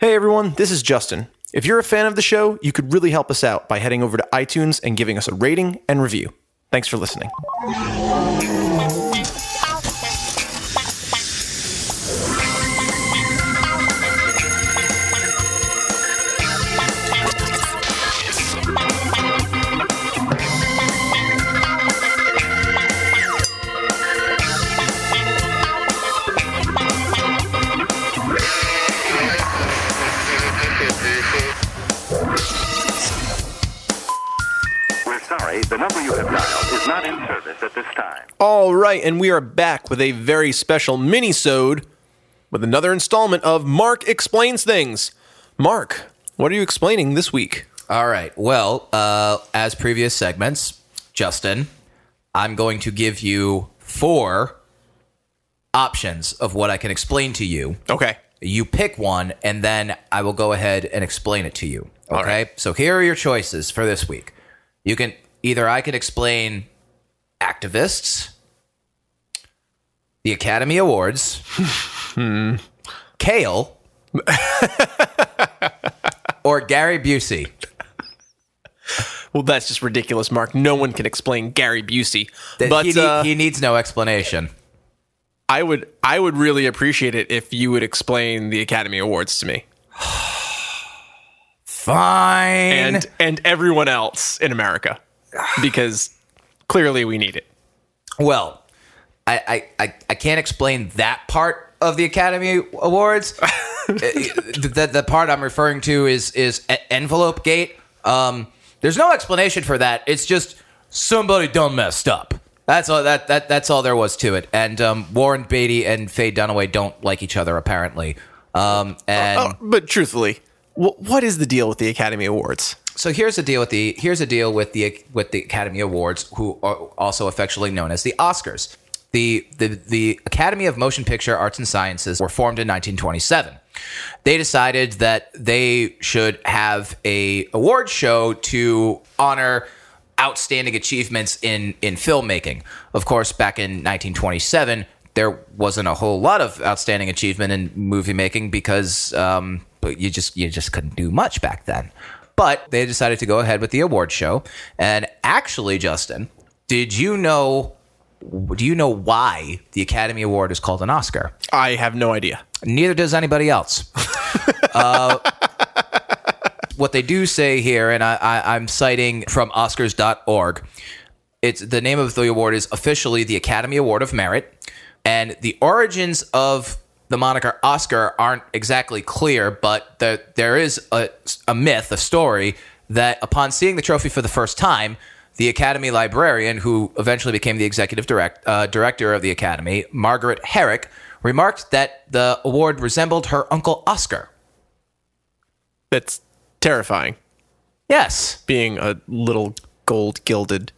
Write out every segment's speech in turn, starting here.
Hey everyone, this is Justin. If you're a fan of the show, you could really help us out by heading over to iTunes and giving us a rating and review. Thanks for listening. At this time. All right, and we are back with a very special mini-sode with another installment of Mark Explains Things. Mark, what are you explaining this week? All right. Well, uh, as previous segments, Justin, I'm going to give you four options of what I can explain to you. Okay. You pick one, and then I will go ahead and explain it to you. Okay. All right. So here are your choices for this week. You can either I can explain activists, the Academy Awards, Kale, or Gary Busey. Well, that's just ridiculous, Mark. No one can explain Gary Busey. That But he, uh, he needs no explanation. I would I would really appreciate it if you would explain the Academy Awards to me Fine. and and everyone else in America because clearly we need it. well, I, I, I, I can't explain that part of the Academy Awards. the, the, part I'm referring to is is envelope gate. Um, there's no explanation for that. It's just somebody done messed up. That's all that, that that's all there was to it. And um, Warren Beatty and Faye Dunaway don't like each other apparently. Um, and Oh, but truthfully, wh- what is the deal with the Academy Awards? So here's the deal with the here's the deal with the with the Academy Awards, who are also affectionately known as the Oscars. The, the the Academy of Motion Picture Arts and Sciences were formed in 1927. They decided that they should have a award show to honor outstanding achievements in in filmmaking. Of course, back in 1927, there wasn't a whole lot of outstanding achievement in movie making because um, you just you just couldn't do much back then. But they decided to go ahead with the award show. And actually, Justin, did you know? Do you know why the Academy Award is called an Oscar? I have no idea. Neither does anybody else. uh, what they do say here, and I, I, I'm citing from Oscars.org. It's the name of the award is officially the Academy Award of Merit, and the origins of the moniker Oscar aren't exactly clear, but the, there is a, a myth, a story that upon seeing the trophy for the first time, the Academy librarian, who eventually became the executive direct, uh, director of the Academy, Margaret Herrick, remarked that the award resembled her uncle Oscar. That's terrifying. Yes, Being a little gold gilded,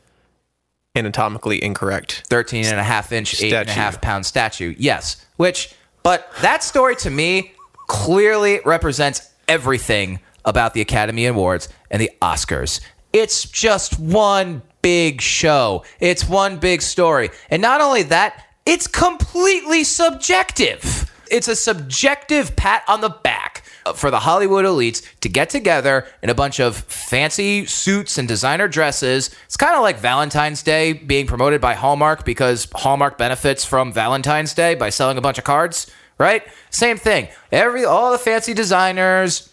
anatomically incorrect. 13 and a half inch, eight and a Statue. half pound statue. Yes. Which, but that story to me clearly represents everything about the Academy Awards and the Oscars. It's just one big show, it's one big story. And not only that, it's completely subjective. It's a subjective pat on the back for the Hollywood elites to get together in a bunch of fancy suits and designer dresses. It's kind of like Valentine's Day being promoted by Hallmark because Hallmark benefits from Valentine's Day by selling a bunch of cards, right? Same thing. Every all the fancy designers,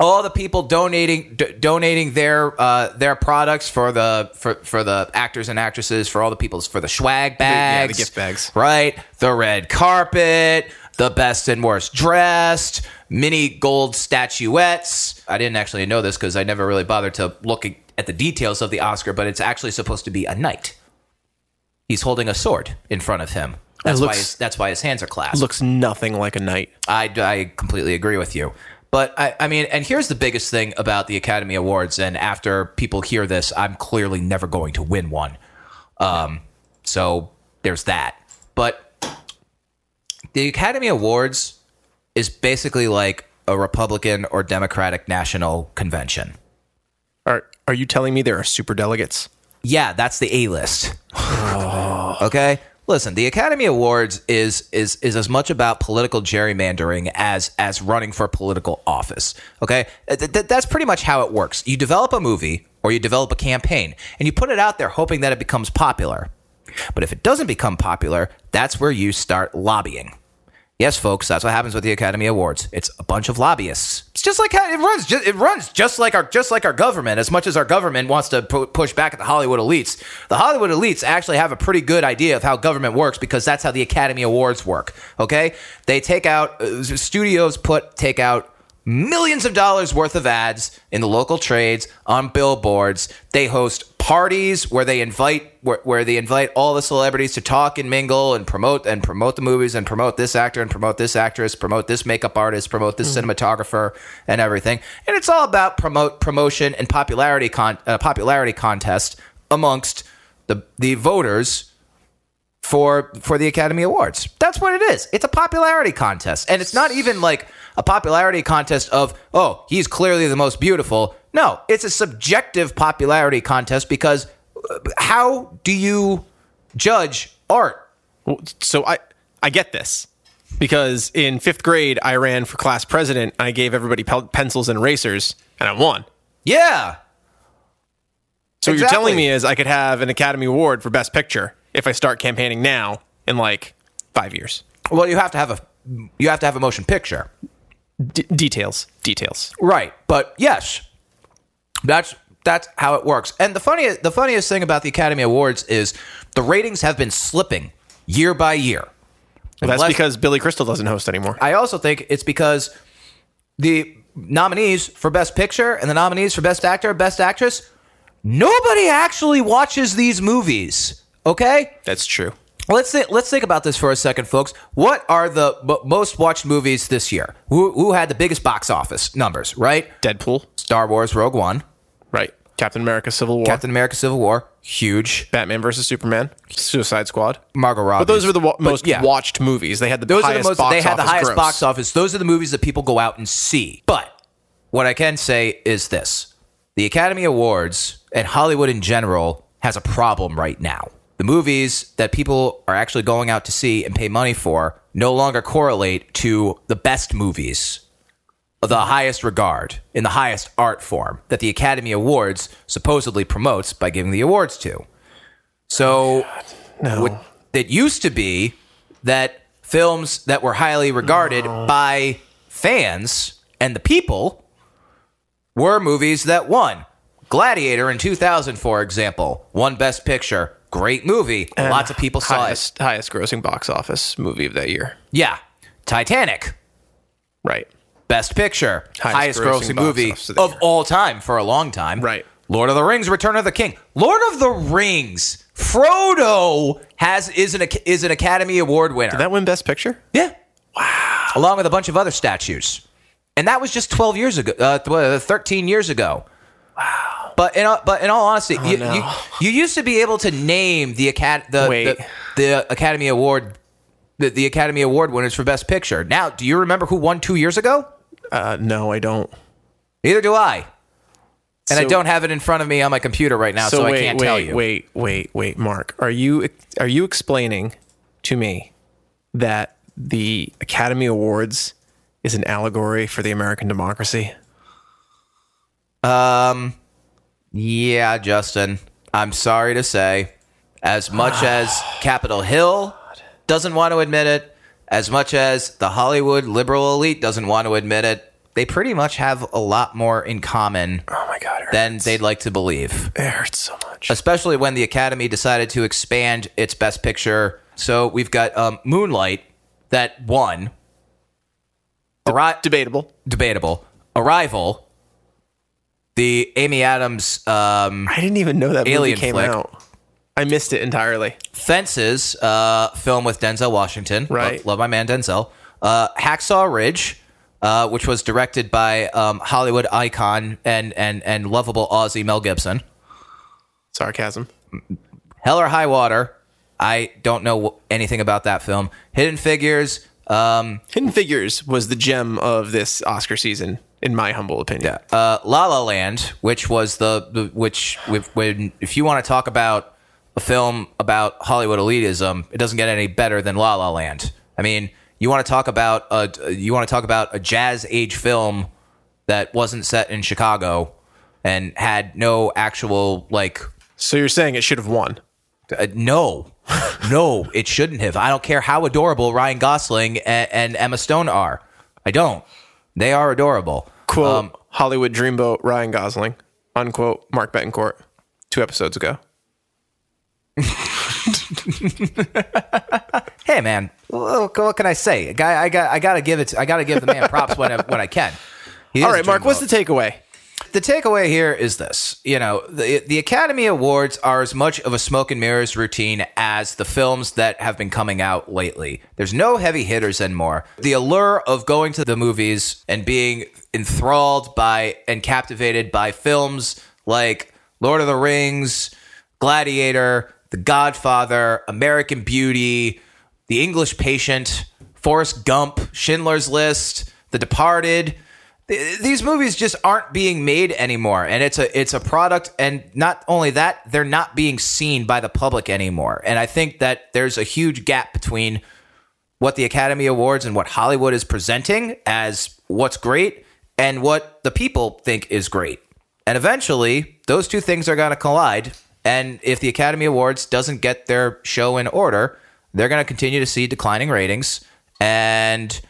all the people donating d- donating their uh, their products for the for, for the actors and actresses for all the people's for the swag yeah, the gift bags. right? The red carpet, the best and worst dressed, mini gold statuettes. I didn't actually know this because I never really bothered to look at the details of the Oscar, but it's actually supposed to be a knight. He's holding a sword in front of him. That's why his, that's why his hands are clasped. Looks nothing like a knight. I, I completely agree with you. But I, I mean, and here's the biggest thing about the Academy Awards. And after people hear this, I'm clearly never going to win one. Um, so there's that. But the Academy Awards is basically like a Republican or Democratic national convention. Are are you telling me there are super delegates? Yeah, that's the A list. okay? listen, the Academy Awards is is is as much about political gerrymandering as as running for political office. Okay, uh, Th- th- that's pretty much how it works. You develop a movie or you develop a campaign, and you put it out there hoping that it becomes popular. But if it doesn't become popular, that's where you start lobbying. Yes, folks, that's what happens with the Academy Awards. It's a bunch of lobbyists. It's just like how it runs. Just, it runs just like our just like our government. As much as our government wants to pu- push back at the Hollywood elites, the Hollywood elites actually have a pretty good idea of how government works because that's how the Academy Awards work. Okay, they take out uh, studios put take out millions of dollars worth of ads in the local trades on billboards. They host parties where they invite where, where they invite all the celebrities to talk and mingle and promote and promote the movies and promote this actor and promote this actress, promote this makeup artist, promote this cinematographer and everything. And it's all about promote promotion and popularity con uh, popularity contest amongst the the voters for for the Academy Awards. That's what it is. It's a popularity contest, and it's not even like a popularity contest of oh he's clearly the most beautiful. No, it's a subjective popularity contest because uh, how do you judge art? So I I get this because in fifth grade I ran for class president. And I gave everybody pel- pencils and erasers, and I won. Yeah, So what you're telling me is I could have an Academy Award for Best Picture if I start campaigning now in like five years. well you have to have a you have to have a motion picture. D- details, details. Right. But yes, that's that's how it works. And the funniest the funniest thing about the Academy Awards is the ratings have been slipping year by year. That's Unless- because Billy Crystal doesn't host anymore. I also think it's because the nominees for Best Picture and the nominees for Best Actor, Best Actress, nobody actually watches these movies. Okay, That's true. let's think, let's think about this for a second, folks. What are the m- most watched movies this year? Who who had the biggest box office numbers? Right, Deadpool, Star Wars: Rogue One, right? Captain America: Civil War, Captain America: Civil War, huge. Batman versus Superman, Suicide Squad. Margot Robbie. But those were the wa- most yeah. watched movies. They had the Those are highest the most. box They had the highest gross. box office. Those are the movies that people go out and see. But what I can say is this: the Academy Awards and Hollywood in general has a problem right now. The movies that people are actually going out to see and pay money for no longer correlate to the best movies of the highest regard in the highest art form that the Academy Awards supposedly promotes by giving the awards to. So oh, what- it used to be that films that were highly regarded by fans and the people were movies that won. Gladiator in 2000, for example, won Best Picture. Great movie. Lots of people saw it. highest, highest grossing box office movie of that year. Yeah. Titanic, Right. Best Picture, highest, Highest grossing, grossing movie of of all time for a long time. Right. Lord of the Rings: Return of the King. Lord of the Rings. Frodo has is an is an Academy Award winner. Did that win Best Picture? Yeah. Wow. Along with a bunch of other statues. And that was just 12 years ago, uh, uh, 13 years ago. Wow. But in, all- but in all honesty, you, no. you, you used to be able to name the, acad- the, the, the Academy Award the, the Academy Award winners for Best Picture. Now, do you remember who won two years ago? Uh, no, I don't. Neither do I. And I don't have it in front of me on my computer right now, so, wait, I can't wait, tell you. Wait, wait, wait, Mark. Are you are you explaining to me that the Academy Awards is an allegory for the American democracy? Yeah, Justin. I'm sorry to say, as much as Capitol Hill doesn't want to admit it, as much as the Hollywood liberal elite doesn't want to admit it, they pretty much have a lot more in common Oh my god, it than they'd like to believe. it hurts so much. Especially when the Academy decided to expand its Best Picture. So we've got um, Moonlight that won. Arri- Debatable. debatable. Arrival. The Amy Adams um, I didn't even know that movie Alien came flick. out. I missed it entirely. Fences, uh, film with Denzel Washington. Right. Love, love my man Denzel. Uh, Hacksaw Ridge, uh, which was directed by um, Hollywood icon and, and, and lovable Aussie Mel Gibson. Sarcasm. Hell or High Water. I don't know anything about that film. Hidden Figures. Um, Hidden Figures was the gem of this Oscar season, in my humble opinion. uh, La La Land, which was the, the which when if you want to talk about a film about Hollywood elitism, it doesn't get any better than La La Land. I mean, you want to talk about a you want to talk about a jazz age film that wasn't set in Chicago and had no actual like So you're saying it should have won? uh, no, no, it shouldn't have. I don't care how adorable Ryan Gosling and, and Emma Stone are. I don't. They are adorable. Quote Um, Hollywood dreamboat Ryan Gosling. Unquote Mark Betancourt. Two episodes ago. hey, man, what, can I say? Guy, I got, I got to give it. I got to give the man props when I, when I can. All a Mark. What's the takeaway? The takeaway here is this. You know the, the academy awards are as much of a smoke and mirrors routine as the films that have been coming out lately. There's no heavy hitters anymore. The allure of going to the movies and being enthralled by and captivated by films like lord of the rings gladiator the godfather american beauty the english patient forrest gump schindler's list the departed th- these movies just aren't being made anymore and it's a it's a product and not only that they're not being seen by the public anymore. And i think that there's a huge gap between what the academy awards and what hollywood is presenting as what's great and what the people think is great. And eventually those two things are going to collide and if the academy awards doesn't get their show in order they're going to continue to see declining ratings and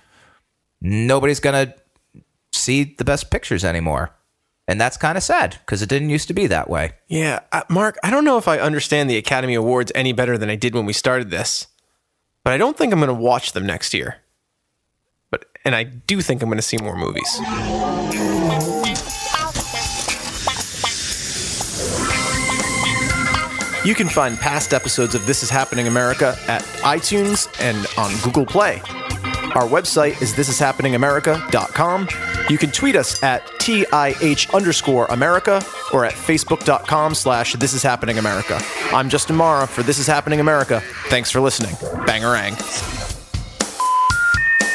nobody's going to see the best pictures anymore. And that's kind of sad because it didn't used to be that way. Yeah, uh, Mark. I don't know if I understand the Academy Awards any better than I did when we started this, but I don't think I'm going to watch them next year. But and I do think I'm going to see more movies. You can find past episodes of This Is Happening America at iTunes and on Google Play. Our website is thisishappeningamerica.com. You can tweet us at TIH underscore America or at facebook.com slash This Is Happening America. I'm Justin Mara for This Is Happening America. Thanks for listening. Bangarang.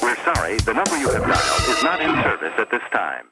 We're sorry, the number you have dialed is not in service at this time.